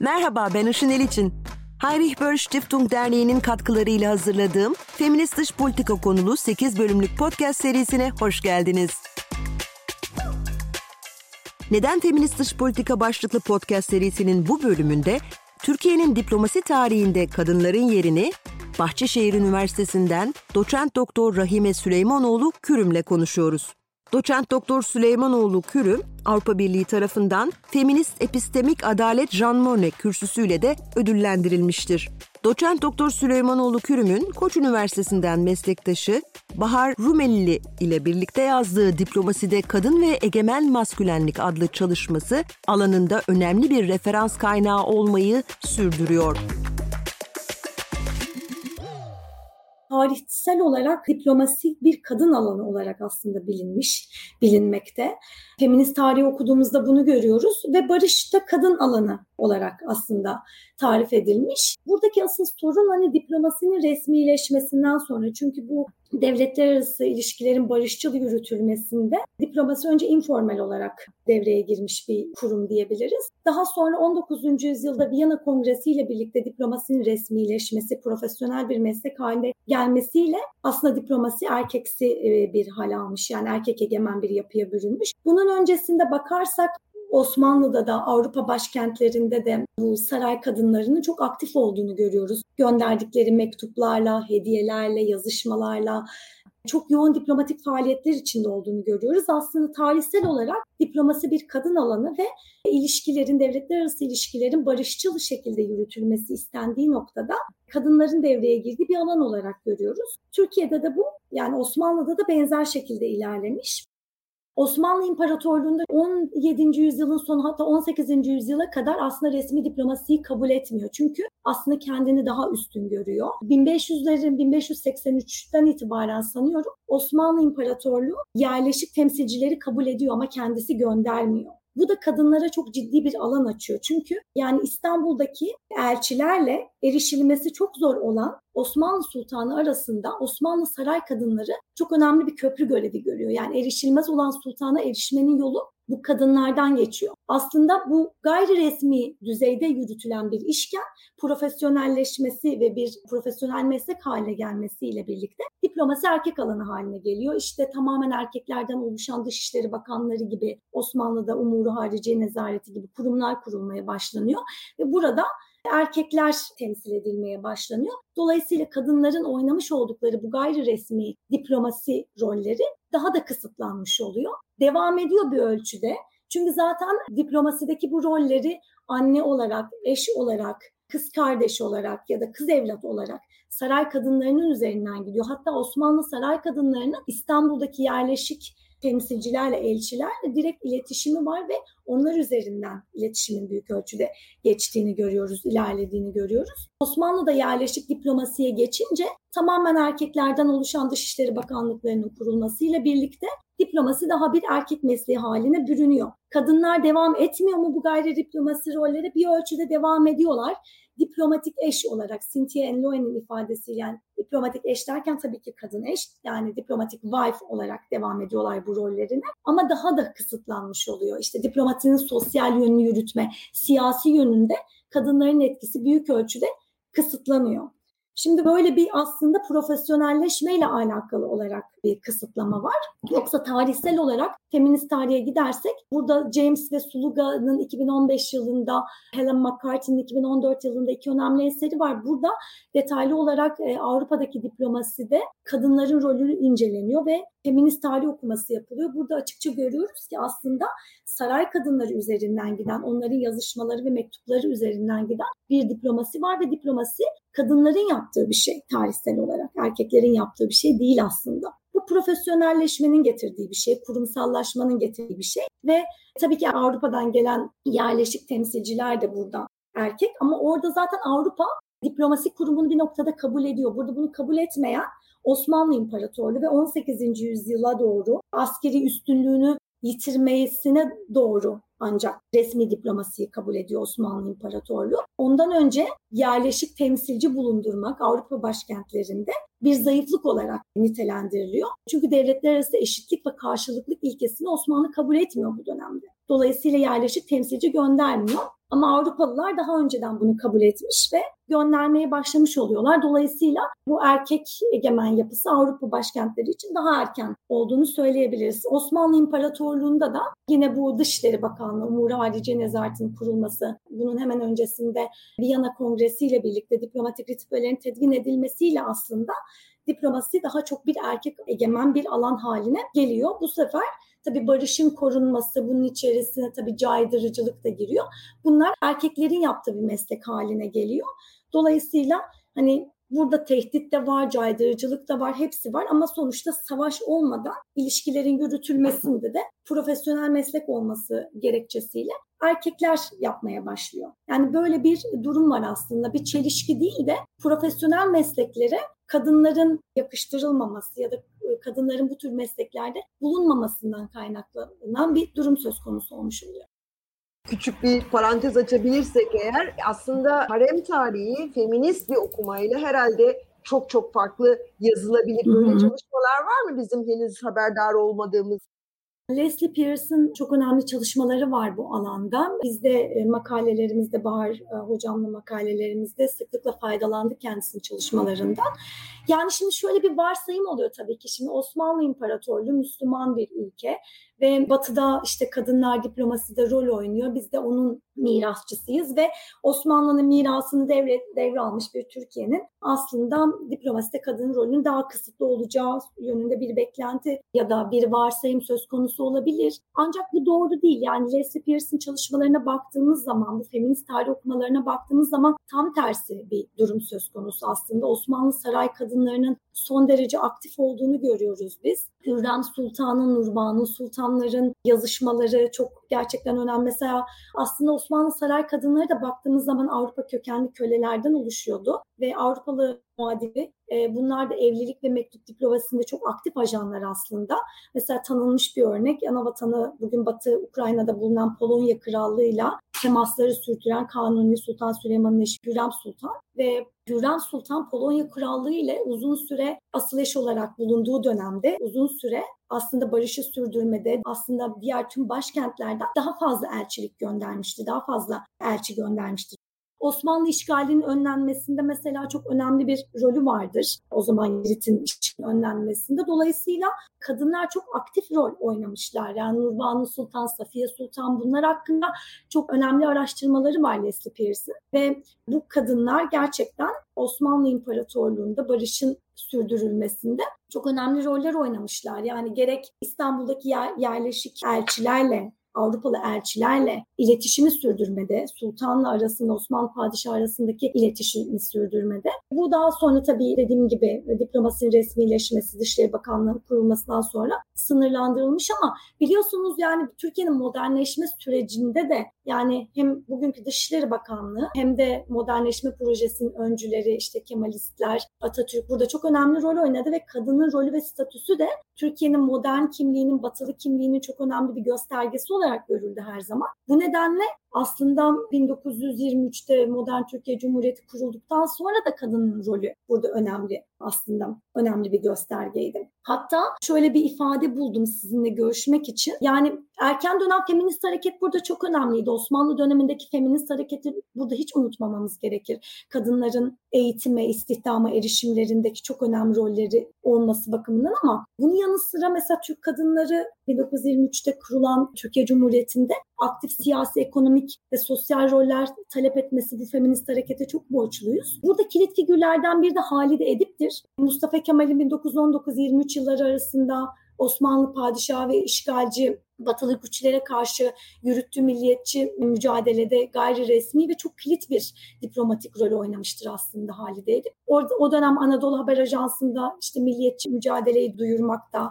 Merhaba ben Işın Eliçin. Heinrich Böll Stiftung Derneği'nin katkılarıyla hazırladığım Feminist Dış Politika konulu 8 bölümlük podcast serisine hoş geldiniz. Neden Feminist Dış Politika başlıklı podcast serisinin bu bölümünde Türkiye'nin diplomasi tarihinde kadınların yerini Bahçeşehir Üniversitesi'nden doçent doktor Rahime Süleymanoğlu Kürüm'le konuşuyoruz. Doçent Doktor Süleymanoğlu Kürüm, Avrupa Birliği tarafından Feminist Epistemik Adalet Jean Monnet kürsüsüyle de ödüllendirilmiştir. Doçent Doktor Süleymanoğlu Kürüm'ün Koç Üniversitesi'nden meslektaşı Bahar Rumelili ile birlikte yazdığı Diplomaside Kadın ve Egemen Maskülenlik adlı çalışması alanında önemli bir referans kaynağı olmayı sürdürüyor tarihsel olarak diplomasi bir kadın alanı olarak aslında bilinmiş, bilinmekte. Feminist tarihi okuduğumuzda bunu görüyoruz ve barışta kadın alanı olarak aslında tarif edilmiş. Buradaki asıl sorun hani diplomasinin resmileşmesinden sonra çünkü bu devletler arası ilişkilerin barışçıl yürütülmesinde diplomasi önce informal olarak devreye girmiş bir kurum diyebiliriz. Daha sonra 19. yüzyılda Viyana Kongresi ile birlikte diplomasinin resmileşmesi, profesyonel bir meslek haline gelmesiyle aslında diplomasi erkeksi e, bir hal almış. Yani erkek egemen bir yapıya bürünmüş. Bunun öncesinde bakarsak Osmanlı'da da Avrupa başkentlerinde de bu saray kadınlarının çok aktif olduğunu görüyoruz. Gönderdikleri mektuplarla, hediyelerle, yazışmalarla çok yoğun diplomatik faaliyetler içinde olduğunu görüyoruz. Aslında tarihsel olarak diplomasi bir kadın alanı ve ilişkilerin, devletler arası ilişkilerin barışçıl şekilde yürütülmesi istendiği noktada kadınların devreye girdiği bir alan olarak görüyoruz. Türkiye'de de bu yani Osmanlı'da da benzer şekilde ilerlemiş. Osmanlı İmparatorluğu'nda 17. yüzyılın sonu hatta 18. yüzyıla kadar aslında resmi diplomasiyi kabul etmiyor. Çünkü aslında kendini daha üstün görüyor. 1500'lerin 1583'ten itibaren sanıyorum Osmanlı İmparatorluğu yerleşik temsilcileri kabul ediyor ama kendisi göndermiyor. Bu da kadınlara çok ciddi bir alan açıyor. Çünkü yani İstanbul'daki elçilerle erişilmesi çok zor olan Osmanlı Sultanı arasında Osmanlı saray kadınları çok önemli bir köprü görevi görüyor. Yani erişilmez olan sultana erişmenin yolu bu kadınlardan geçiyor. Aslında bu gayri resmi düzeyde yürütülen bir işken profesyonelleşmesi ve bir profesyonel meslek haline gelmesiyle birlikte diplomasi erkek alanı haline geliyor. İşte tamamen erkeklerden oluşan Dışişleri Bakanları gibi Osmanlı'da Umuru Hariciye Nezareti gibi kurumlar kurulmaya başlanıyor ve burada erkekler temsil edilmeye başlanıyor. Dolayısıyla kadınların oynamış oldukları bu gayri resmi diplomasi rolleri daha da kısıtlanmış oluyor. Devam ediyor bir ölçüde. Çünkü zaten diplomasideki bu rolleri anne olarak, eş olarak, kız kardeş olarak ya da kız evlat olarak saray kadınlarının üzerinden gidiyor. Hatta Osmanlı saray kadınlarının İstanbul'daki yerleşik temsilcilerle, elçilerle direkt iletişimi var ve onlar üzerinden iletişimin büyük ölçüde geçtiğini görüyoruz, ilerlediğini görüyoruz. Osmanlı'da yerleşik diplomasiye geçince tamamen erkeklerden oluşan Dışişleri Bakanlıklarının kurulmasıyla birlikte diplomasi daha bir erkek mesleği haline bürünüyor. Kadınlar devam etmiyor mu bu gayri diplomasi rolleri? Bir ölçüde devam ediyorlar diplomatik eş olarak Cynthia Enloe'nin ifadesiyle yani diplomatik eş derken tabii ki kadın eş yani diplomatik wife olarak devam ediyorlar bu rollerine ama daha da kısıtlanmış oluyor. İşte diplomatinin sosyal yönünü yürütme, siyasi yönünde kadınların etkisi büyük ölçüde kısıtlanıyor. Şimdi böyle bir aslında profesyonelleşmeyle alakalı olarak bir kısıtlama var. Yoksa tarihsel olarak feminist tarihe gidersek burada James ve Suluga'nın 2015 yılında Helen McCarthy'nin 2014 yılında iki önemli eseri var. Burada detaylı olarak e, Avrupa'daki diplomaside kadınların rolü inceleniyor ve feminist tarih okuması yapılıyor. Burada açıkça görüyoruz ki aslında saray kadınları üzerinden giden, onların yazışmaları ve mektupları üzerinden giden bir diplomasi var ve diplomasi kadınların yaptığı bir şey tarihsel olarak. Erkeklerin yaptığı bir şey değil aslında. Bu profesyonelleşmenin getirdiği bir şey, kurumsallaşmanın getirdiği bir şey ve tabii ki Avrupa'dan gelen yerleşik temsilciler de burada erkek ama orada zaten Avrupa diplomasi kurumunu bir noktada kabul ediyor. Burada bunu kabul etmeyen Osmanlı İmparatorluğu ve 18. yüzyıla doğru askeri üstünlüğünü yitirmesine doğru ancak resmi diplomasiyi kabul ediyor Osmanlı İmparatorluğu. Ondan önce yerleşik temsilci bulundurmak Avrupa başkentlerinde bir zayıflık olarak nitelendiriliyor. Çünkü devletler arası eşitlik ve karşılıklık ilkesini Osmanlı kabul etmiyor bu dönemde. Dolayısıyla yerleşik temsilci göndermiyor. Ama Avrupalılar daha önceden bunu kabul etmiş ve göndermeye başlamış oluyorlar. Dolayısıyla bu erkek egemen yapısı Avrupa başkentleri için daha erken olduğunu söyleyebiliriz. Osmanlı İmparatorluğu'nda da yine bu Dışişleri Bakanlığı, Umur Harici Nezaretinin kurulması, bunun hemen öncesinde Viyana Kongresi ile birlikte diplomatik ritüellerin tedvin edilmesiyle aslında diplomasi daha çok bir erkek egemen bir alan haline geliyor. Bu sefer tabii barışın korunması, bunun içerisine tabii caydırıcılık da giriyor. Bunlar erkeklerin yaptığı bir meslek haline geliyor. Dolayısıyla hani burada tehdit de var, caydırıcılık da var, hepsi var ama sonuçta savaş olmadan ilişkilerin yürütülmesinde de profesyonel meslek olması gerekçesiyle erkekler yapmaya başlıyor. Yani böyle bir durum var aslında. Bir çelişki değil de profesyonel mesleklere kadınların yakıştırılmaması ya da e, kadınların bu tür mesleklerde bulunmamasından kaynaklanan bir durum söz konusu olmuş oluyor küçük bir parantez açabilirsek eğer aslında harem tarihi feminist bir okumayla herhalde çok çok farklı yazılabilir. Böyle çalışmalar var mı bizim henüz haberdar olmadığımız? Leslie Pearson çok önemli çalışmaları var bu alanda. Biz de e, makalelerimizde, Bahar e, hocamla makalelerimizde sıklıkla faydalandık kendisinin çalışmalarından. Yani şimdi şöyle bir varsayım oluyor tabii ki. Şimdi Osmanlı İmparatorluğu Müslüman bir ülke ve batıda işte kadınlar diplomaside rol oynuyor. Biz de onun mirasçısıyız ve Osmanlı'nın mirasını devre, devralmış bir Türkiye'nin aslında diplomaside kadın rolünün daha kısıtlı olacağı yönünde bir beklenti ya da bir varsayım söz konusu olabilir. Ancak bu doğru değil. Yani Leslie Pearson çalışmalarına baktığımız zaman, bu feminist tarih okumalarına baktığımız zaman tam tersi bir durum söz konusu aslında. Osmanlı saray kadınlarının son derece aktif olduğunu görüyoruz biz. Hürrem Sultan'ın, Nurbanu Sultanların yazışmaları çok gerçekten önemli. Mesela aslında Osmanlı saray kadınları da baktığımız zaman Avrupa kökenli kölelerden oluşuyordu ve Avrupalı muadili e, bunlar da evlilik ve mektup diplomasisinde çok aktif ajanlar aslında. Mesela tanınmış bir örnek ana vatanı bugün Batı Ukrayna'da bulunan Polonya Krallığı'yla temasları sürdüren Kanuni Sultan Süleyman'ın eşi Hürrem Sultan ve Hürrem Sultan Polonya Krallığı ile uzun süre asıl eş olarak bulunduğu dönemde uzun süre aslında barışı sürdürmede aslında diğer tüm başkentlerden daha fazla elçilik göndermişti. Daha fazla elçi göndermişti. Osmanlı işgalinin önlenmesinde mesela çok önemli bir rolü vardır. O zaman Girit'in önlenmesinde. Dolayısıyla kadınlar çok aktif rol oynamışlar. Yani Nurbanu Sultan, Safiye Sultan bunlar hakkında çok önemli araştırmaları var Leslie Pearson. Ve bu kadınlar gerçekten Osmanlı İmparatorluğu'nda barışın sürdürülmesinde çok önemli roller oynamışlar. Yani gerek İstanbul'daki yer, yerleşik elçilerle Avrupalı elçilerle iletişimi sürdürmede, sultanla arasında, Osmanlı padişahı arasındaki iletişimi sürdürmede. Bu daha sonra tabii dediğim gibi diplomasinin resmileşmesi, Dışişleri Bakanlığı kurulmasından sonra sınırlandırılmış ama biliyorsunuz yani Türkiye'nin modernleşme sürecinde de yani hem bugünkü Dışişleri Bakanlığı hem de modernleşme projesinin öncüleri işte Kemalistler, Atatürk burada çok önemli rol oynadı ve kadının rolü ve statüsü de Türkiye'nin modern kimliğinin, batılı kimliğinin çok önemli bir göstergesi olarak görüldü her zaman. Bu nedenle aslında 1923'te modern Türkiye Cumhuriyeti kurulduktan sonra da kadının rolü burada önemli aslında önemli bir göstergeydi. Hatta şöyle bir ifade buldum sizinle görüşmek için. Yani erken dönem feminist hareket burada çok önemliydi. Osmanlı dönemindeki feminist hareketi burada hiç unutmamamız gerekir. Kadınların eğitime, istihdama erişimlerindeki çok önemli rolleri olması bakımından ama bunun yanı sıra mesela Türk kadınları 1923'te kurulan Türkiye Cumhuriyeti'nde aktif siyasi, ekonomik ve sosyal roller talep etmesi bu feminist harekete çok borçluyuz. Burada kilit figürlerden biri de Halide Edip'tir. Mustafa Kemal'in 1919-23 yılları arasında Osmanlı padişahı ve işgalci batılı güçlere karşı yürüttüğü milliyetçi mücadelede gayri resmi ve çok kilit bir diplomatik rol oynamıştır aslında Halide Edip. Orada, o dönem Anadolu Haber Ajansı'nda işte milliyetçi mücadeleyi duyurmakta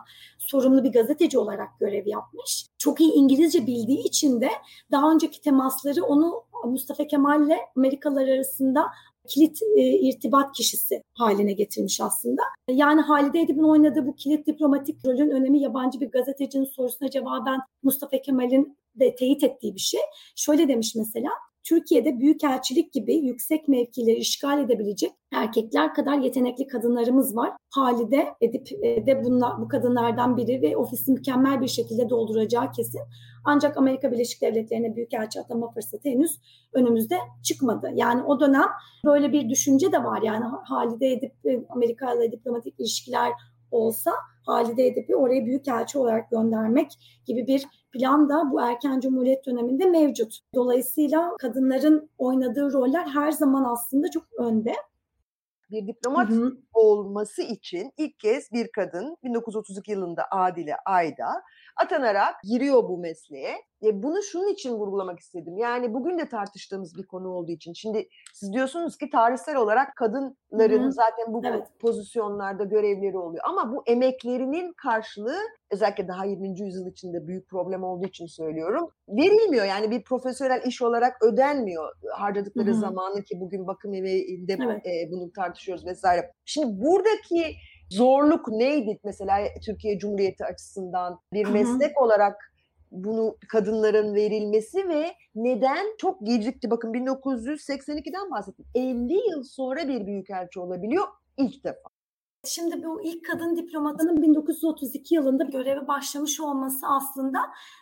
sorumlu bir gazeteci olarak görev yapmış. Çok iyi İngilizce bildiği için de daha önceki temasları onu Mustafa Kemal ile Amerikalılar arasında kilit e, irtibat kişisi haline getirmiş aslında. Yani Halide Edip'in oynadığı bu kilit diplomatik rolün önemi yabancı bir gazetecinin sorusuna cevaben Mustafa Kemal'in de teyit ettiği bir şey. Şöyle demiş mesela, Türkiye'de büyükelçilik gibi yüksek mevkileri işgal edebilecek erkekler kadar yetenekli kadınlarımız var. Halide Edip e, de bunlar, bu kadınlardan biri ve ofisi mükemmel bir şekilde dolduracağı kesin. Ancak Amerika Birleşik Devletleri'ne büyükelçi atama fırsatı henüz önümüzde çıkmadı. Yani o dönem böyle bir düşünce de var. Yani Halide Edip Amerika ile diplomatik ilişkiler olsa Halide Edip'i oraya büyükelçi olarak göndermek gibi bir plan da bu erken cumhuriyet döneminde mevcut. Dolayısıyla kadınların oynadığı roller her zaman aslında çok önde. Bir diplomat hı hı. olması için ilk kez bir kadın 1932 yılında Adile Ayda atanarak giriyor bu mesleğe. E bunu şunun için vurgulamak istedim. Yani bugün de tartıştığımız bir konu olduğu için. Şimdi siz diyorsunuz ki tarihsel olarak kadınların Hı-hı. zaten bu evet. pozisyonlarda görevleri oluyor. Ama bu emeklerinin karşılığı özellikle daha 20. yüzyıl içinde büyük problem olduğu için söylüyorum. Verilmiyor yani bir profesyonel iş olarak ödenmiyor harcadıkları Hı-hı. zamanı ki bugün bakım evinde evet. e, bunu tartışıyoruz vesaire. Şimdi buradaki zorluk neydi mesela Türkiye Cumhuriyeti açısından bir Hı-hı. meslek olarak bunu kadınların verilmesi ve neden çok gecikti bakın 1982'den bahsettim 50 yıl sonra bir büyükelçi olabiliyor ilk defa. Şimdi bu ilk kadın diplomatının 1932 yılında göreve başlamış olması aslında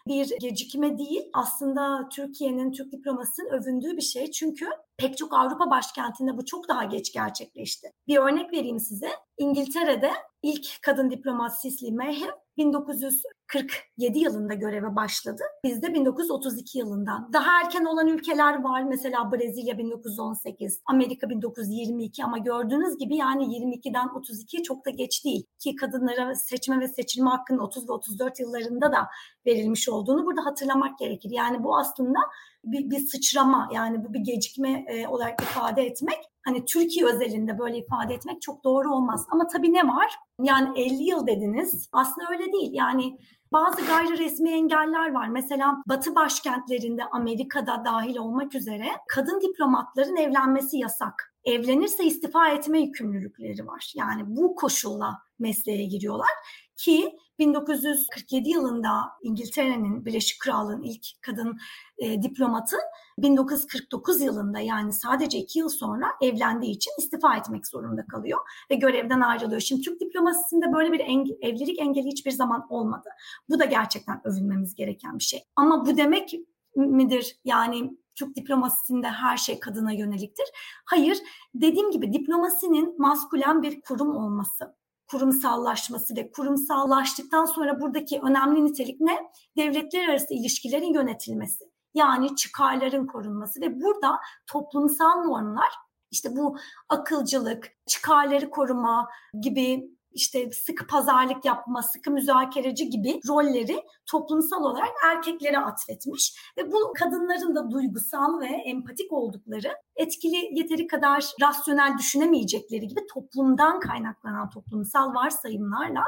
bir gecikme değil. Aslında Türkiye'nin, Türk diplomasının övündüğü bir şey. Çünkü pek çok Avrupa başkentinde bu çok daha geç gerçekleşti. Bir örnek vereyim size. İngiltere'de ilk kadın diplomat Cicely Mayhem 1947 yılında göreve başladı. Bizde 1932 yılından. Daha erken olan ülkeler var. Mesela Brezilya 1918, Amerika 1922 ama gördüğünüz gibi yani 22'den 32 çok da geç değil. Ki kadınlara seçme ve seçilme hakkının 30 ve 34 yıllarında da verilmiş olduğunu burada hatırlamak gerekir. Yani bu aslında bir, bir sıçrama yani bu bir gecikme e, olarak ifade etmek hani Türkiye özelinde böyle ifade etmek çok doğru olmaz. Ama tabii ne var? Yani 50 yıl dediniz. Aslında öyle değil. Yani bazı gayri resmi engeller var. Mesela Batı başkentlerinde Amerika'da dahil olmak üzere kadın diplomatların evlenmesi yasak. Evlenirse istifa etme yükümlülükleri var. Yani bu koşulla mesleğe giriyorlar ki 1947 yılında İngiltere'nin Birleşik Krallığı'nın ilk kadın e, diplomatı 1949 yılında yani sadece iki yıl sonra evlendiği için istifa etmek zorunda kalıyor ve görevden ayrılıyor. Şimdi Türk diplomasisinde böyle bir enge- evlilik engeli hiçbir zaman olmadı. Bu da gerçekten övülmemiz gereken bir şey. Ama bu demek midir yani Türk diplomasisinde her şey kadına yöneliktir. Hayır, dediğim gibi diplomasinin maskülen bir kurum olması, kurumsallaşması ve kurumsallaştıktan sonra buradaki önemli nitelik ne? Devletler arası ilişkilerin yönetilmesi. Yani çıkarların korunması ve burada toplumsal normlar işte bu akılcılık, çıkarları koruma gibi işte sıkı pazarlık yapma, sıkı müzakereci gibi rolleri toplumsal olarak erkeklere atfetmiş ve bu kadınların da duygusal ve empatik oldukları, etkili yeteri kadar rasyonel düşünemeyecekleri gibi toplumdan kaynaklanan toplumsal varsayımlarla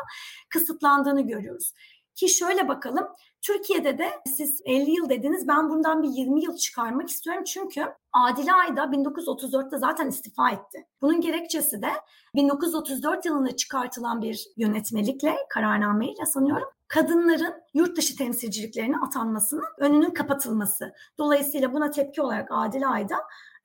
kısıtlandığını görüyoruz. Ki şöyle bakalım Türkiye'de de siz 50 yıl dediniz ben bundan bir 20 yıl çıkarmak istiyorum çünkü Adile Ayda 1934'te zaten istifa etti. Bunun gerekçesi de 1934 yılında çıkartılan bir yönetmelikle, kararnameyle sanıyorum kadınların yurt dışı temsilciliklerine atanmasının önünün kapatılması. Dolayısıyla buna tepki olarak Adile Ayda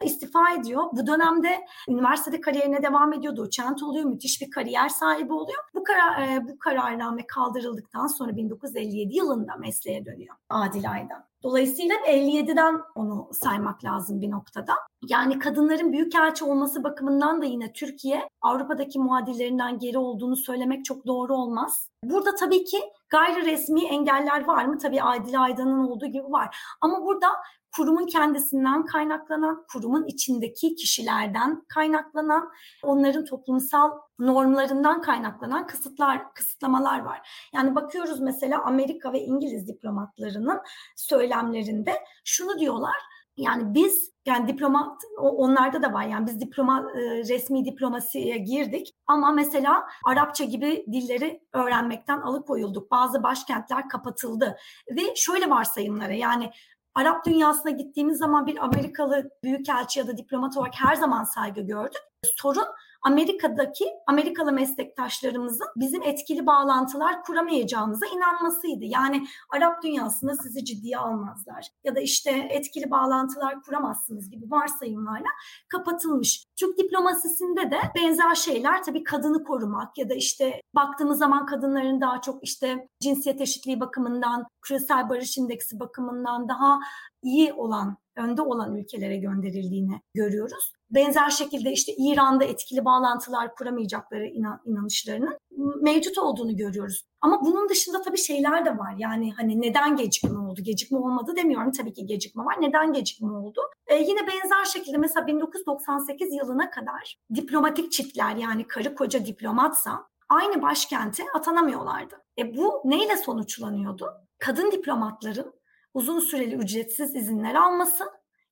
istifa ediyor. Bu dönemde üniversitede kariyerine devam ediyor, doçent oluyor, müthiş bir kariyer sahibi oluyor. Bu karar e, bu kararname kaldırıldıktan sonra 1957 yılında mesleğe dönüyor Adil Aydan. Dolayısıyla 57'den onu saymak lazım bir noktada. Yani kadınların büyükelçi olması bakımından da yine Türkiye Avrupa'daki muadillerinden geri olduğunu söylemek çok doğru olmaz. Burada tabii ki gayri resmi engeller var mı? Tabii Adil Aydan'ın olduğu gibi var. Ama burada kurumun kendisinden kaynaklanan, kurumun içindeki kişilerden kaynaklanan, onların toplumsal normlarından kaynaklanan kısıtlar, kısıtlamalar var. Yani bakıyoruz mesela Amerika ve İngiliz diplomatlarının söylemlerinde şunu diyorlar. Yani biz yani diplomat onlarda da var yani biz diploma e, resmi diplomasiye girdik ama mesela Arapça gibi dilleri öğrenmekten alıkoyulduk. Bazı başkentler kapatıldı ve şöyle varsayımlara yani Arap dünyasına gittiğimiz zaman bir Amerikalı büyükelçi ya da diplomat olarak her zaman saygı gördük. Sorun Amerika'daki Amerikalı meslektaşlarımızın bizim etkili bağlantılar kuramayacağımıza inanmasıydı. Yani Arap dünyasında sizi ciddiye almazlar ya da işte etkili bağlantılar kuramazsınız gibi varsayımlarla kapatılmış. Türk diplomasisinde de benzer şeyler tabii kadını korumak ya da işte baktığımız zaman kadınların daha çok işte cinsiyet eşitliği bakımından, küresel barış indeksi bakımından daha iyi olan, önde olan ülkelere gönderildiğini görüyoruz. Benzer şekilde işte İran'da etkili bağlantılar kuramayacakları inan, inanışlarının mevcut olduğunu görüyoruz. Ama bunun dışında tabii şeyler de var. Yani hani neden gecikme oldu? Gecikme olmadı demiyorum. Tabii ki gecikme var. Neden gecikme oldu? Ee, yine benzer şekilde mesela 1998 yılına kadar diplomatik çiftler yani karı koca diplomatsa aynı başkente atanamıyorlardı. E bu neyle sonuçlanıyordu? Kadın diplomatların uzun süreli ücretsiz izinler alması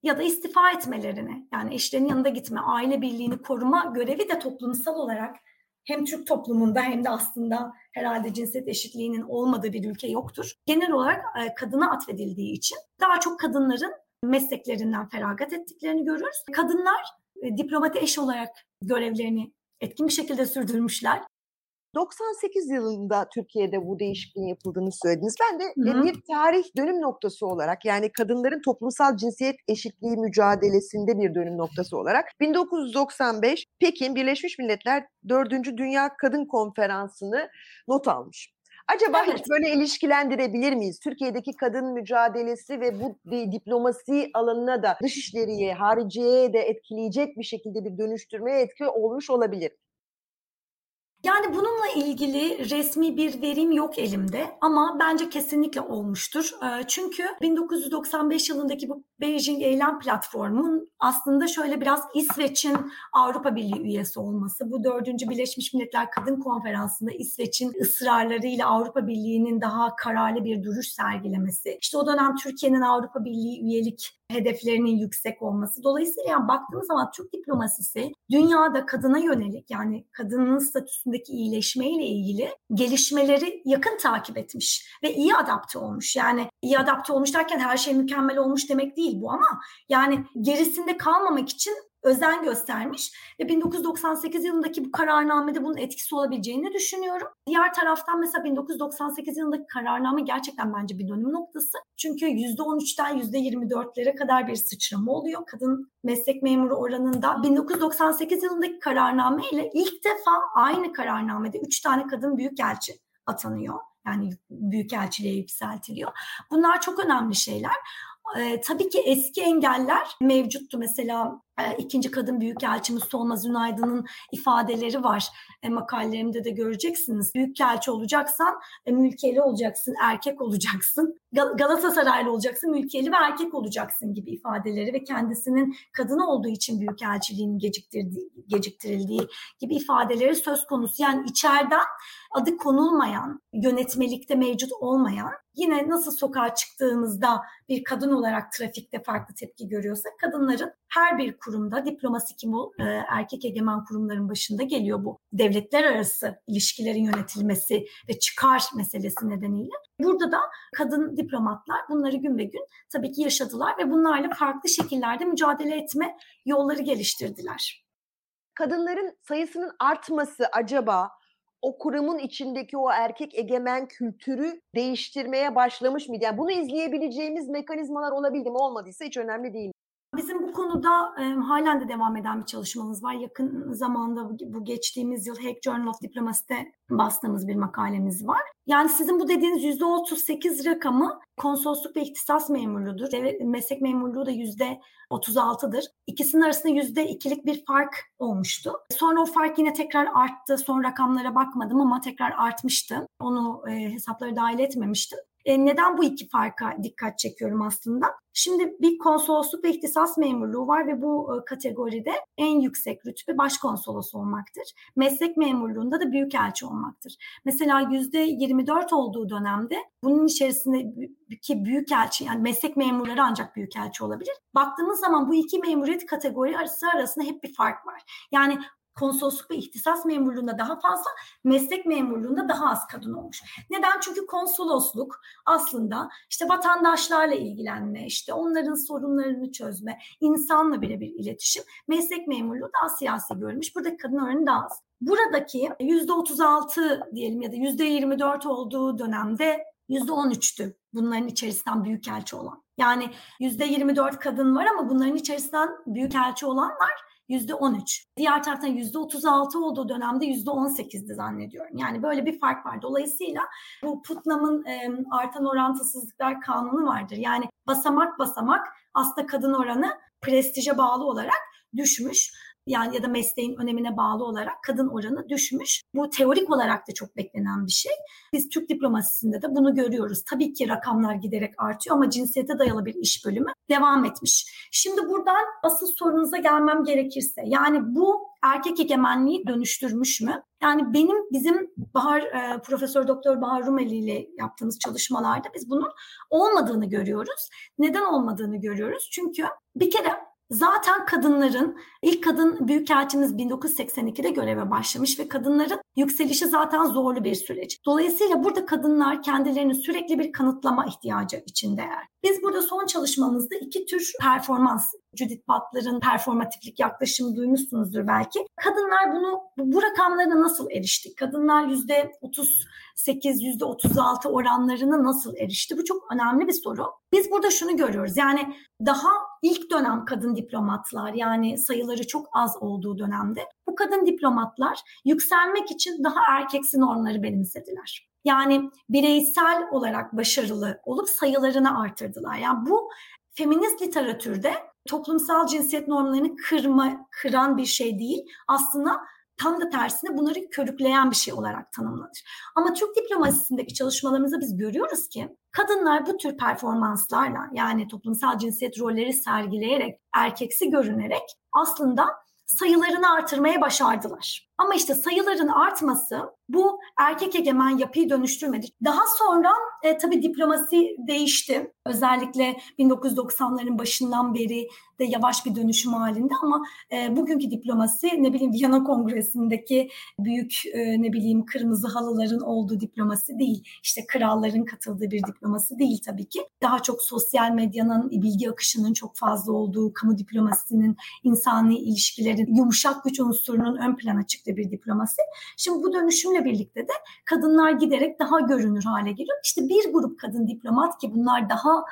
ya da istifa etmelerini yani eşlerinin yanında gitme, aile birliğini koruma görevi de toplumsal olarak hem Türk toplumunda hem de aslında herhalde cinsiyet eşitliğinin olmadığı bir ülke yoktur. Genel olarak e, kadına atfedildiği için daha çok kadınların mesleklerinden feragat ettiklerini görürüz. Kadınlar e, diplomati eş olarak görevlerini etkin bir şekilde sürdürmüşler. 98 yılında Türkiye'de bu değişikliğin yapıldığını söylediniz. Ben de Hı-hı. bir tarih dönüm noktası olarak yani kadınların toplumsal cinsiyet eşitliği mücadelesinde bir dönüm noktası olarak 1995 Pekin Birleşmiş Milletler 4. Dünya Kadın Konferansı'nı not almış. Acaba evet. hiç böyle ilişkilendirebilir miyiz? Türkiye'deki kadın mücadelesi ve bu diplomasi alanına da dışişleriye, hariciyeye de etkileyecek bir şekilde bir dönüştürmeye etki olmuş olabilir. Yani bununla ilgili resmi bir verim yok elimde ama bence kesinlikle olmuştur. Ee, çünkü 1995 yılındaki bu Beijing Eylem Platformu'nun aslında şöyle biraz İsveç'in Avrupa Birliği üyesi olması, bu dördüncü Birleşmiş Milletler Kadın Konferansı'nda İsveç'in ısrarlarıyla Avrupa Birliği'nin daha kararlı bir duruş sergilemesi, işte o dönem Türkiye'nin Avrupa Birliği üyelik hedeflerinin yüksek olması. Dolayısıyla yani baktığımız zaman Türk diplomasisi dünyada kadına yönelik yani kadının statüsündeki iyileşmeyle ilgili gelişmeleri yakın takip etmiş ve iyi adapte olmuş. Yani iyi adapte olmuş derken her şey mükemmel olmuş demek değil bu ama yani gerisinde kalmamak için özen göstermiş ve 1998 yılındaki bu kararnamede bunun etkisi olabileceğini düşünüyorum. Diğer taraftan mesela 1998 yılındaki kararname gerçekten bence bir dönüm noktası. Çünkü %13'ten %24'lere kadar bir sıçrama oluyor kadın meslek memuru oranında. 1998 yılındaki kararname ile ilk defa aynı kararnamede 3 tane kadın büyükelçi atanıyor. Yani büyükelçiliğe yükseltiliyor. Bunlar çok önemli şeyler. E, tabii ki eski engeller mevcuttu. Mesela ikinci kadın büyükelçimiz Solmaz Ünaydın'ın ifadeleri var. E, makalelerimde de göreceksiniz. Büyükelçi olacaksan e, mülkiyeli olacaksın, erkek olacaksın. Gal- Galatasaraylı olacaksın, mülkiyeli ve erkek olacaksın gibi ifadeleri ve kendisinin kadın olduğu için büyükelçiliğinin geciktirdiği, geciktirildiği gibi ifadeleri söz konusu. Yani içeriden adı konulmayan, yönetmelikte mevcut olmayan, yine nasıl sokağa çıktığımızda bir kadın olarak trafikte farklı tepki görüyorsak kadınların her bir kurumda diplomasi kim ol, e, erkek egemen kurumların başında geliyor bu devletler arası ilişkilerin yönetilmesi ve çıkar meselesi nedeniyle. Burada da kadın diplomatlar bunları gün be gün tabii ki yaşadılar ve bunlarla farklı şekillerde mücadele etme yolları geliştirdiler. Kadınların sayısının artması acaba o kurumun içindeki o erkek egemen kültürü değiştirmeye başlamış mıydı? Yani bunu izleyebileceğimiz mekanizmalar olabildi mi olmadıysa hiç önemli değil. Bizim bu konuda e, halen de devam eden bir çalışmamız var. Yakın zamanda bu geçtiğimiz yıl Hague Journal of Diplomacy'de bastığımız bir makalemiz var. Yani sizin bu dediğiniz %38 rakamı konsolosluk ve ihtisas memurluğudur. Devlet, meslek memurluğu da %36'dır. İkisinin arasında %2'lik bir fark olmuştu. Sonra o fark yine tekrar arttı. Son rakamlara bakmadım ama tekrar artmıştı. Onu e, hesaplara dahil etmemiştim. E, neden bu iki farka dikkat çekiyorum aslında? Şimdi bir konsolosluk ve ihtisas memurluğu var ve bu e, kategoride en yüksek rütbe başkonsolos olmaktır. Meslek memurluğunda da büyükelçi olmaktır. Mesela %24 olduğu dönemde bunun içerisindeki büyükelçi yani meslek memurları ancak büyükelçi olabilir. Baktığımız zaman bu iki memuriyet kategori arası arasında hep bir fark var. Yani konsolosluk ve ihtisas memurluğunda daha fazla, meslek memurluğunda daha az kadın olmuş. Neden? Çünkü konsolosluk aslında işte vatandaşlarla ilgilenme, işte onların sorunlarını çözme, insanla birebir iletişim. Meslek memurluğu daha siyasi görülmüş. Burada kadın oranı daha az. Buradaki %36 diyelim ya da %24 olduğu dönemde %13'tü bunların içerisinden büyükelçi olan. Yani %24 kadın var ama bunların içerisinden büyükelçi olanlar %13. Diğer taraftan %36 olduğu dönemde %18'di zannediyorum. Yani böyle bir fark var. Dolayısıyla bu Putnam'ın e, artan orantısızlıklar kanunu vardır. Yani basamak basamak aslında kadın oranı prestije bağlı olarak düşmüş yani ya da mesleğin önemine bağlı olarak kadın oranı düşmüş. Bu teorik olarak da çok beklenen bir şey. Biz Türk diplomasisinde de bunu görüyoruz. Tabii ki rakamlar giderek artıyor ama cinsiyete dayalı bir iş bölümü devam etmiş. Şimdi buradan asıl sorunuza gelmem gerekirse yani bu erkek egemenliği dönüştürmüş mü? Yani benim bizim Bahar e, Profesör Doktor Bahar Rumeli ile yaptığımız çalışmalarda biz bunun olmadığını görüyoruz. Neden olmadığını görüyoruz? Çünkü bir kere Zaten kadınların ilk kadın büyükelçimiz 1982'de göreve başlamış ve kadınların yükselişi zaten zorlu bir süreç. Dolayısıyla burada kadınlar kendilerini sürekli bir kanıtlama ihtiyacı içindeler. Biz burada son çalışmamızda iki tür performans, Judith Butler'ın performatiflik yaklaşımı duymuşsunuzdur belki. Kadınlar bunu bu rakamlara nasıl erişti? Kadınlar %38, %36 oranlarına nasıl erişti? Bu çok önemli bir soru. Biz burada şunu görüyoruz. Yani daha ilk dönem kadın diplomatlar yani sayıları çok az olduğu dönemde bu kadın diplomatlar yükselmek için daha erkeksi normları benimsediler. Yani bireysel olarak başarılı olup sayılarını artırdılar. Yani bu feminist literatürde toplumsal cinsiyet normlarını kırma, kıran bir şey değil. Aslında tam da tersine bunları körükleyen bir şey olarak tanımlanır. Ama Türk diplomasisindeki çalışmalarımızda biz görüyoruz ki kadınlar bu tür performanslarla yani toplumsal cinsiyet rolleri sergileyerek, erkeksi görünerek aslında sayılarını artırmaya başardılar. Ama işte sayıların artması bu erkek egemen yapıyı dönüştürmedi. Daha sonra e, tabii diplomasi değişti. Özellikle 1990'ların başından beri de yavaş bir dönüşüm halinde ama e, bugünkü diplomasi ne bileyim Viyana Kongresi'ndeki büyük e, ne bileyim kırmızı halıların olduğu diplomasi değil. İşte kralların katıldığı bir diplomasi değil tabii ki. Daha çok sosyal medyanın bilgi akışının çok fazla olduğu, kamu diplomasisinin insani ilişkilerin yumuşak güç unsurunun ön plana çıktığı bir diplomasi. Şimdi bu dönüşümle birlikte de kadınlar giderek daha görünür hale geliyor. İşte bir grup kadın diplomat ki bunlar daha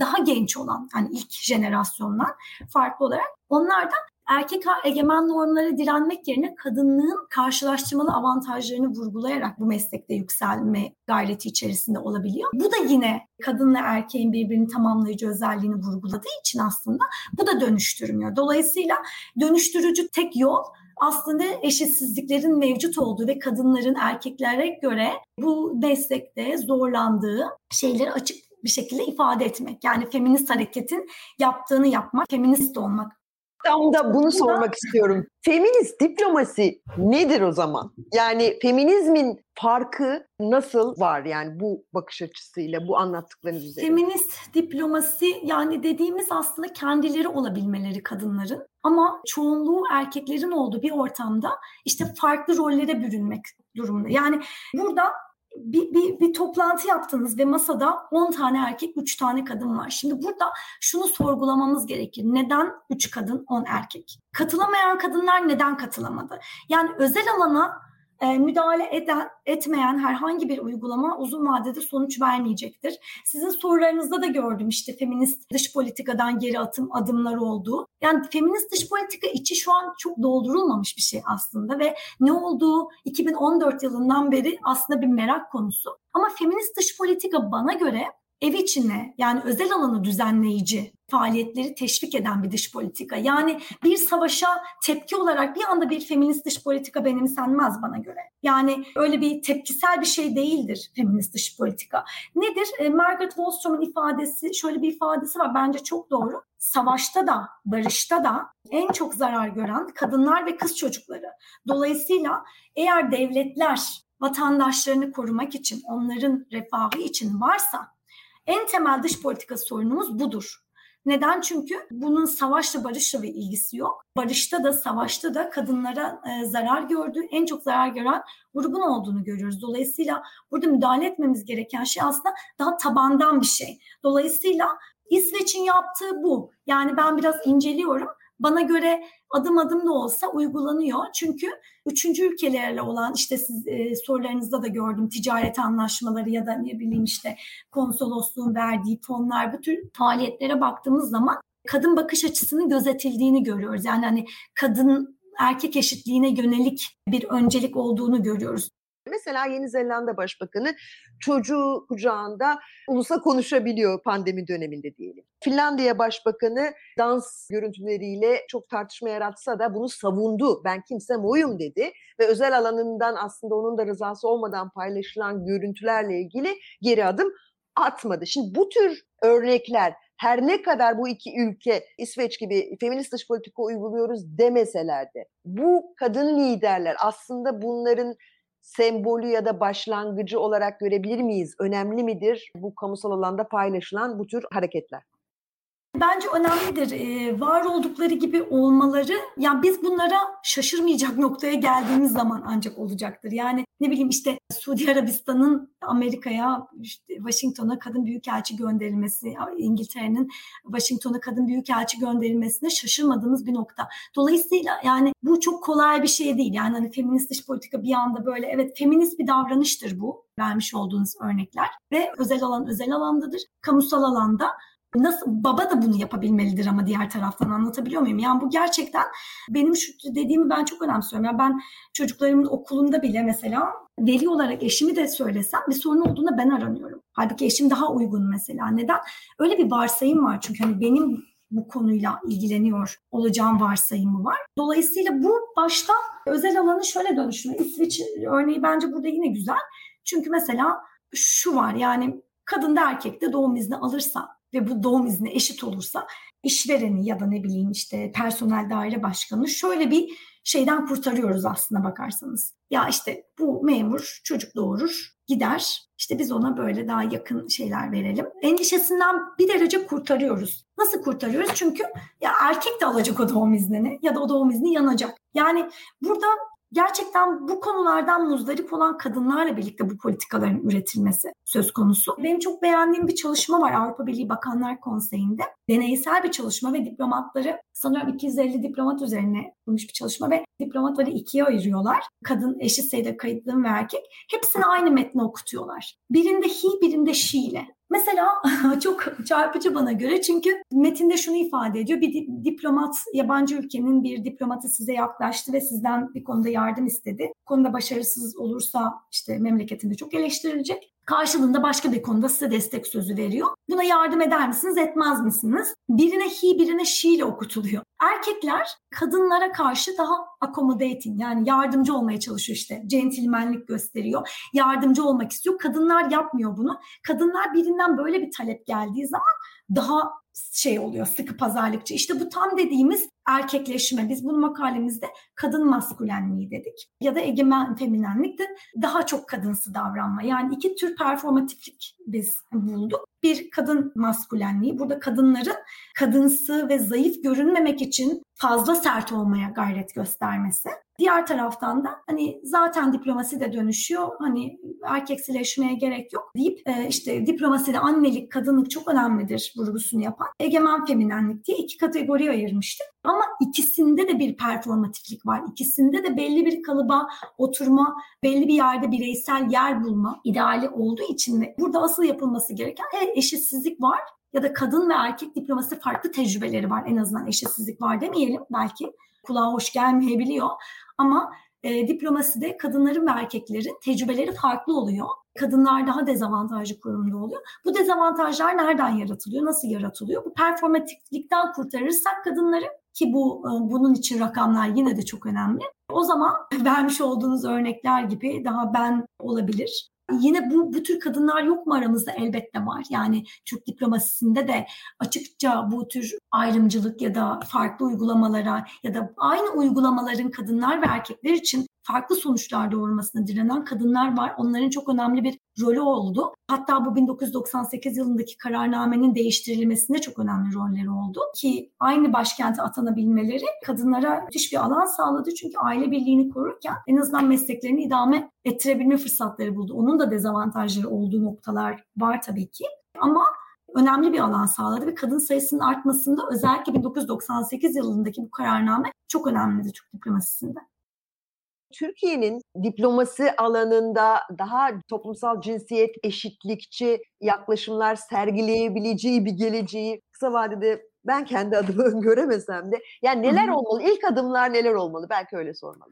daha genç olan yani ilk jenerasyondan farklı olarak onlar da erkek egemen normlara direnmek yerine kadınlığın karşılaştırmalı avantajlarını vurgulayarak bu meslekte yükselme gayreti içerisinde olabiliyor. Bu da yine kadınla erkeğin birbirini tamamlayıcı özelliğini vurguladığı için aslında bu da dönüştürmüyor. Dolayısıyla dönüştürücü tek yol aslında eşitsizliklerin mevcut olduğu ve kadınların erkeklere göre bu meslekte zorlandığı şeyleri açık bir şekilde ifade etmek. Yani feminist hareketin yaptığını yapmak, feminist olmak. Tam da bunu sormak istiyorum. Feminist diplomasi nedir o zaman? Yani feminizmin farkı nasıl var yani bu bakış açısıyla, bu anlattıklarınız üzerine? Feminist diplomasi yani dediğimiz aslında kendileri olabilmeleri kadınların ama çoğunluğu erkeklerin olduğu bir ortamda işte farklı rollere bürünmek durumunda. Yani burada bir, bir, bir toplantı yaptınız ve masada 10 tane erkek, 3 tane kadın var. Şimdi burada şunu sorgulamamız gerekir. Neden 3 kadın, 10 erkek? Katılamayan kadınlar neden katılamadı? Yani özel alana e, müdahale eden, etmeyen herhangi bir uygulama uzun vadede sonuç vermeyecektir. Sizin sorularınızda da gördüm işte feminist dış politikadan geri atım adımlar olduğu. Yani feminist dış politika içi şu an çok doldurulmamış bir şey aslında ve ne olduğu 2014 yılından beri aslında bir merak konusu. Ama feminist dış politika bana göre ev içine yani özel alanı düzenleyici faaliyetleri teşvik eden bir dış politika. Yani bir savaşa tepki olarak bir anda bir feminist dış politika benimsenmez bana göre. Yani öyle bir tepkisel bir şey değildir feminist dış politika. Nedir? E, Margaret Wallstrom'un ifadesi, şöyle bir ifadesi var bence çok doğru. Savaşta da, barışta da en çok zarar gören kadınlar ve kız çocukları. Dolayısıyla eğer devletler vatandaşlarını korumak için, onların refahı için varsa en temel dış politika sorunumuz budur. Neden? Çünkü bunun savaşla barışla bir ilgisi yok. Barışta da savaşta da kadınlara e, zarar gördüğü, en çok zarar gören grubun olduğunu görüyoruz. Dolayısıyla burada müdahale etmemiz gereken şey aslında daha tabandan bir şey. Dolayısıyla İsveç'in yaptığı bu. Yani ben biraz inceliyorum. Bana göre adım adım da olsa uygulanıyor. Çünkü üçüncü ülkelerle olan işte siz e, sorularınızda da gördüm ticaret anlaşmaları ya da ne bileyim işte konsolosluğun verdiği fonlar bu tür faaliyetlere baktığımız zaman kadın bakış açısının gözetildiğini görüyoruz. Yani hani kadın erkek eşitliğine yönelik bir öncelik olduğunu görüyoruz. Mesela Yeni Zelanda Başbakanı çocuğu kucağında ulusa konuşabiliyor pandemi döneminde diyelim. Finlandiya Başbakanı dans görüntüleriyle çok tartışma yaratsa da bunu savundu. Ben kimsem oyum dedi ve özel alanından aslında onun da rızası olmadan paylaşılan görüntülerle ilgili geri adım atmadı. Şimdi bu tür örnekler her ne kadar bu iki ülke İsveç gibi feminist dış politika uyguluyoruz demeseler de bu kadın liderler aslında bunların sembolü ya da başlangıcı olarak görebilir miyiz? Önemli midir bu kamusal alanda paylaşılan bu tür hareketler? Bence önemlidir. Ee, var oldukları gibi olmaları, yani biz bunlara şaşırmayacak noktaya geldiğimiz zaman ancak olacaktır. Yani ne bileyim işte Suudi Arabistan'ın Amerika'ya, işte Washington'a kadın büyükelçi gönderilmesi, İngiltere'nin Washington'a kadın büyükelçi gönderilmesine şaşırmadığımız bir nokta. Dolayısıyla yani bu çok kolay bir şey değil. Yani hani feminist dış politika bir anda böyle evet feminist bir davranıştır bu vermiş olduğunuz örnekler ve özel alan özel alandadır. Kamusal alanda Nasıl baba da bunu yapabilmelidir ama diğer taraftan anlatabiliyor muyum? Yani bu gerçekten benim şu dediğimi ben çok önemsiyorum. Yani ben çocuklarımın okulunda bile mesela veli olarak eşimi de söylesem bir sorun olduğunda ben aranıyorum. Halbuki eşim daha uygun mesela. Neden? Öyle bir varsayım var çünkü hani benim bu konuyla ilgileniyor olacağım varsayımı var. Dolayısıyla bu başta özel alanı şöyle dönüşme. İsveç örneği bence burada yine güzel. Çünkü mesela şu var yani kadın da erkek de doğum izni alırsa ve bu doğum izni eşit olursa işvereni ya da ne bileyim işte personel daire başkanı şöyle bir şeyden kurtarıyoruz aslında bakarsanız. Ya işte bu memur çocuk doğurur gider işte biz ona böyle daha yakın şeyler verelim. Endişesinden bir derece kurtarıyoruz. Nasıl kurtarıyoruz? Çünkü ya erkek de alacak o doğum iznini ya da o doğum izni yanacak. Yani burada gerçekten bu konulardan muzdarip olan kadınlarla birlikte bu politikaların üretilmesi söz konusu. Benim çok beğendiğim bir çalışma var Avrupa Birliği Bakanlar Konseyi'nde. Deneysel bir çalışma ve diplomatları sanıyorum 250 diplomat üzerine yapılmış bir çalışma ve diplomatları ikiye ayırıyorlar. Kadın eşit sayıda kayıtlı ve erkek. Hepsini aynı metni okutuyorlar. Birinde he, birinde she ile. Mesela çok çarpıcı bana göre çünkü metinde şunu ifade ediyor. Bir diplomat, yabancı ülkenin bir diplomatı size yaklaştı ve sizden bir konuda yardım istedi. Konuda başarısız olursa işte memleketinde çok eleştirilecek. Karşılığında başka bir konuda size destek sözü veriyor. Buna yardım eder misiniz, etmez misiniz? Birine he, birine she ile okutuluyor. Erkekler kadınlara karşı daha accommodating yani yardımcı olmaya çalışıyor işte. Centilmenlik gösteriyor. Yardımcı olmak istiyor. Kadınlar yapmıyor bunu. Kadınlar birinden böyle bir talep geldiği zaman daha şey oluyor sıkı pazarlıkçı. İşte bu tam dediğimiz erkekleşme. Biz bunu makalemizde kadın maskülenliği dedik. Ya da egemen feminenlik de daha çok kadınsı davranma. Yani iki tür performatiflik biz bulduk. Bir kadın maskülenliği. Burada kadınların kadınsı ve zayıf görünmemek için fazla sert olmaya gayret göstermesi. Diğer taraftan da hani zaten diplomasi de dönüşüyor. Hani erkeksileşmeye gerek yok deyip e, işte diplomaside annelik, kadınlık çok önemlidir vurgusunu yapan egemen feminenlik diye iki kategori ayırmıştık. Ama ikisinde de bir performatiflik var. İkisinde de belli bir kalıba oturma, belli bir yerde bireysel yer bulma ideali olduğu için de burada asıl yapılması gereken eşitsizlik var ya da kadın ve erkek diplomasi farklı tecrübeleri var. En azından eşitsizlik var demeyelim belki. Kulağa hoş gelmeyebiliyor. Ama e, diplomaside kadınların ve erkeklerin tecrübeleri farklı oluyor. Kadınlar daha dezavantajlı konumda oluyor. Bu dezavantajlar nereden yaratılıyor? Nasıl yaratılıyor? Bu performatiflikten kurtarırsak kadınları ki bu e, bunun için rakamlar yine de çok önemli. O zaman vermiş olduğunuz örnekler gibi daha ben olabilir. Yine bu, bu tür kadınlar yok mu aramızda? Elbette var. Yani Türk diplomasisinde de açıkça bu tür ayrımcılık ya da farklı uygulamalara ya da aynı uygulamaların kadınlar ve erkekler için farklı sonuçlar doğurmasına direnen kadınlar var. Onların çok önemli bir rolü oldu. Hatta bu 1998 yılındaki kararnamenin değiştirilmesinde çok önemli rolleri oldu. Ki aynı başkente atanabilmeleri kadınlara müthiş bir alan sağladı. Çünkü aile birliğini korurken en azından mesleklerini idame ettirebilme fırsatları buldu. Onun da dezavantajları olduğu noktalar var tabii ki. Ama önemli bir alan sağladı ve kadın sayısının artmasında özellikle 1998 yılındaki bu kararname çok önemliydi Türk diplomasisinde. Türkiye'nin diplomasi alanında daha toplumsal cinsiyet eşitlikçi yaklaşımlar sergileyebileceği bir geleceği kısa vadede ben kendi adıma öngöremesem de yani neler olmalı? İlk adımlar neler olmalı? Belki öyle sormalı.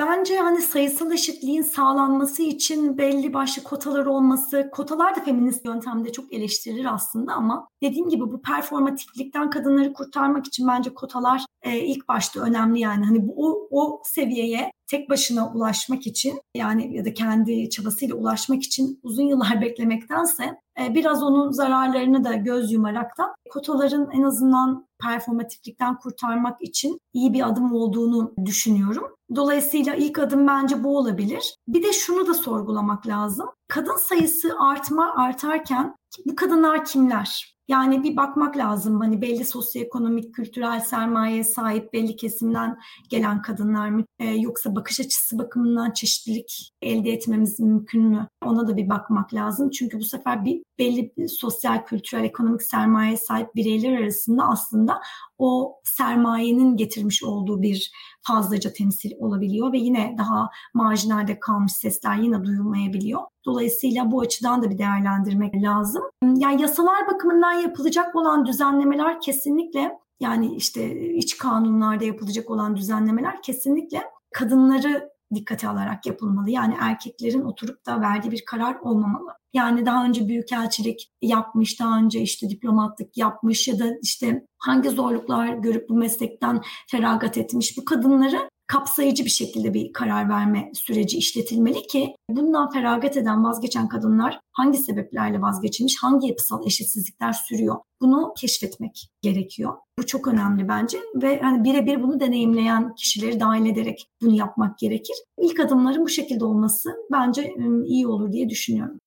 Bence hani sayısal eşitliğin sağlanması için belli başlı kotalar olması, kotalar da feminist yöntemde çok eleştirilir aslında ama dediğim gibi bu performatiflikten kadınları kurtarmak için bence kotalar e, ilk başta önemli yani. Hani bu o, o seviyeye tek başına ulaşmak için yani ya da kendi çabasıyla ulaşmak için uzun yıllar beklemektense e, biraz onun zararlarını da göz yumarak da kotaların en azından performatiflikten kurtarmak için iyi bir adım olduğunu düşünüyorum. Dolayısıyla ilk adım bence bu olabilir. Bir de şunu da sorgulamak lazım. Kadın sayısı artma artarken bu kadınlar kimler? Yani bir bakmak lazım hani belli sosyoekonomik, kültürel sermayeye sahip belli kesimden gelen kadınlar mı? Ee, yoksa bakış açısı bakımından çeşitlilik elde etmemiz mümkün mü? Ona da bir bakmak lazım. Çünkü bu sefer bir belli bir sosyal, kültürel, ekonomik sermayeye sahip bireyler arasında aslında o sermayenin getirmiş olduğu bir fazlaca temsil olabiliyor ve yine daha marjinalde kalmış sesler yine duyulmayabiliyor. Dolayısıyla bu açıdan da bir değerlendirmek lazım. Yani yasalar bakımından yapılacak olan düzenlemeler kesinlikle yani işte iç kanunlarda yapılacak olan düzenlemeler kesinlikle kadınları dikkate alarak yapılmalı. Yani erkeklerin oturup da verdiği bir karar olmamalı. Yani daha önce büyükelçilik yapmış, daha önce işte diplomatlık yapmış ya da işte hangi zorluklar görüp bu meslekten feragat etmiş bu kadınları kapsayıcı bir şekilde bir karar verme süreci işletilmeli ki bundan feragat eden vazgeçen kadınlar hangi sebeplerle vazgeçilmiş, hangi yapısal eşitsizlikler sürüyor bunu keşfetmek gerekiyor. Bu çok önemli bence ve hani birebir bunu deneyimleyen kişileri dahil ederek bunu yapmak gerekir. İlk adımların bu şekilde olması bence iyi olur diye düşünüyorum.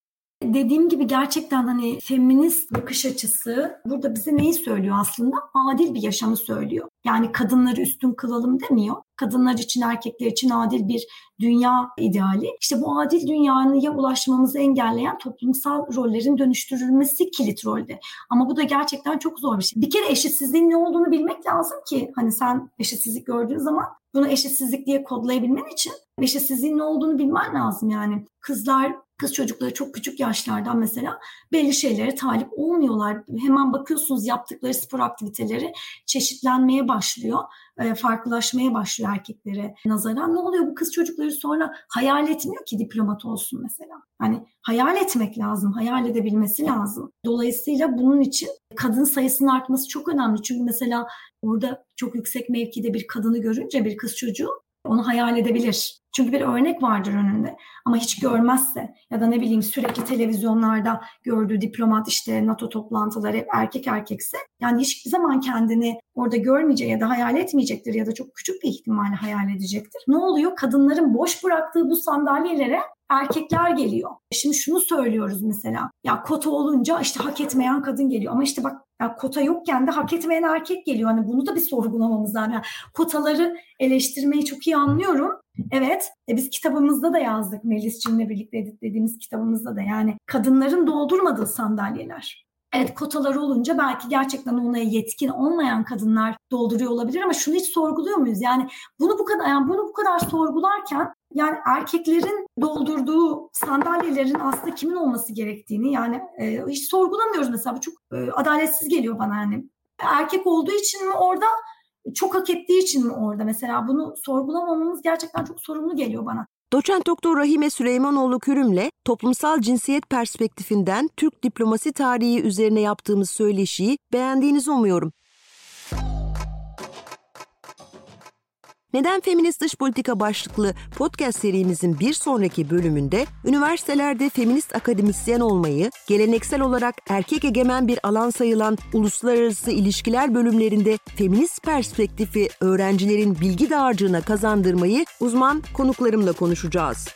Dediğim gibi gerçekten hani feminist bakış açısı burada bize neyi söylüyor aslında? Adil bir yaşamı söylüyor. Yani kadınları üstün kılalım demiyor. Kadınlar için, erkekler için adil bir dünya ideali. İşte bu adil dünyaya ulaşmamızı engelleyen toplumsal rollerin dönüştürülmesi kilit rolde. Ama bu da gerçekten çok zor bir şey. Bir kere eşitsizliğin ne olduğunu bilmek lazım ki hani sen eşitsizlik gördüğün zaman bunu eşitsizlik diye kodlayabilmen için eşitsizliğin ne olduğunu bilmen lazım yani. Kızlar kız çocukları çok küçük yaşlardan mesela belli şeylere talip olmuyorlar. Hemen bakıyorsunuz yaptıkları spor aktiviteleri çeşitlenmeye başlıyor, e, farklılaşmaya başlıyor erkeklere nazaran. Ne oluyor bu kız çocukları sonra hayal etmiyor ki diplomat olsun mesela. Hani hayal etmek lazım, hayal edebilmesi lazım. Dolayısıyla bunun için kadın sayısının artması çok önemli. Çünkü mesela orada çok yüksek mevkide bir kadını görünce bir kız çocuğu onu hayal edebilir. Çünkü bir örnek vardır önünde. Ama hiç görmezse ya da ne bileyim sürekli televizyonlarda gördüğü diplomat işte NATO toplantıları hep erkek erkekse yani hiçbir zaman kendini orada görmeyecek ya da hayal etmeyecektir ya da çok küçük bir ihtimalle hayal edecektir. Ne oluyor? Kadınların boş bıraktığı bu sandalyelere erkekler geliyor. Şimdi şunu söylüyoruz mesela. Ya kota olunca işte hak etmeyen kadın geliyor. Ama işte bak ya kota yokken de hak etmeyen erkek geliyor. Hani bunu da bir sorgulamamız lazım. Yani kotaları eleştirmeyi çok iyi anlıyorum. Evet, e biz kitabımızda da yazdık Melis Cin'le birlikte editlediğimiz kitabımızda da yani kadınların doldurmadığı sandalyeler. Evet kotalar olunca belki gerçekten ona yetkin olmayan kadınlar dolduruyor olabilir ama şunu hiç sorguluyor muyuz? Yani bunu bu kadar yani bunu bu kadar sorgularken yani erkeklerin doldurduğu sandalyelerin aslında kimin olması gerektiğini yani e, hiç sorgulamıyoruz mesela bu çok e, adaletsiz geliyor bana yani. Erkek olduğu için mi orada çok hak ettiği için mi orada mesela bunu sorgulamamamız gerçekten çok sorumlu geliyor bana. Doçent Doktor Rahime Süleymanoğlu Kürüm'le toplumsal cinsiyet perspektifinden Türk diplomasi tarihi üzerine yaptığımız söyleşiyi beğendiğinizi umuyorum. Neden Feminist Dış Politika başlıklı podcast serimizin bir sonraki bölümünde üniversitelerde feminist akademisyen olmayı, geleneksel olarak erkek egemen bir alan sayılan uluslararası ilişkiler bölümlerinde feminist perspektifi öğrencilerin bilgi dağarcığına kazandırmayı uzman konuklarımla konuşacağız.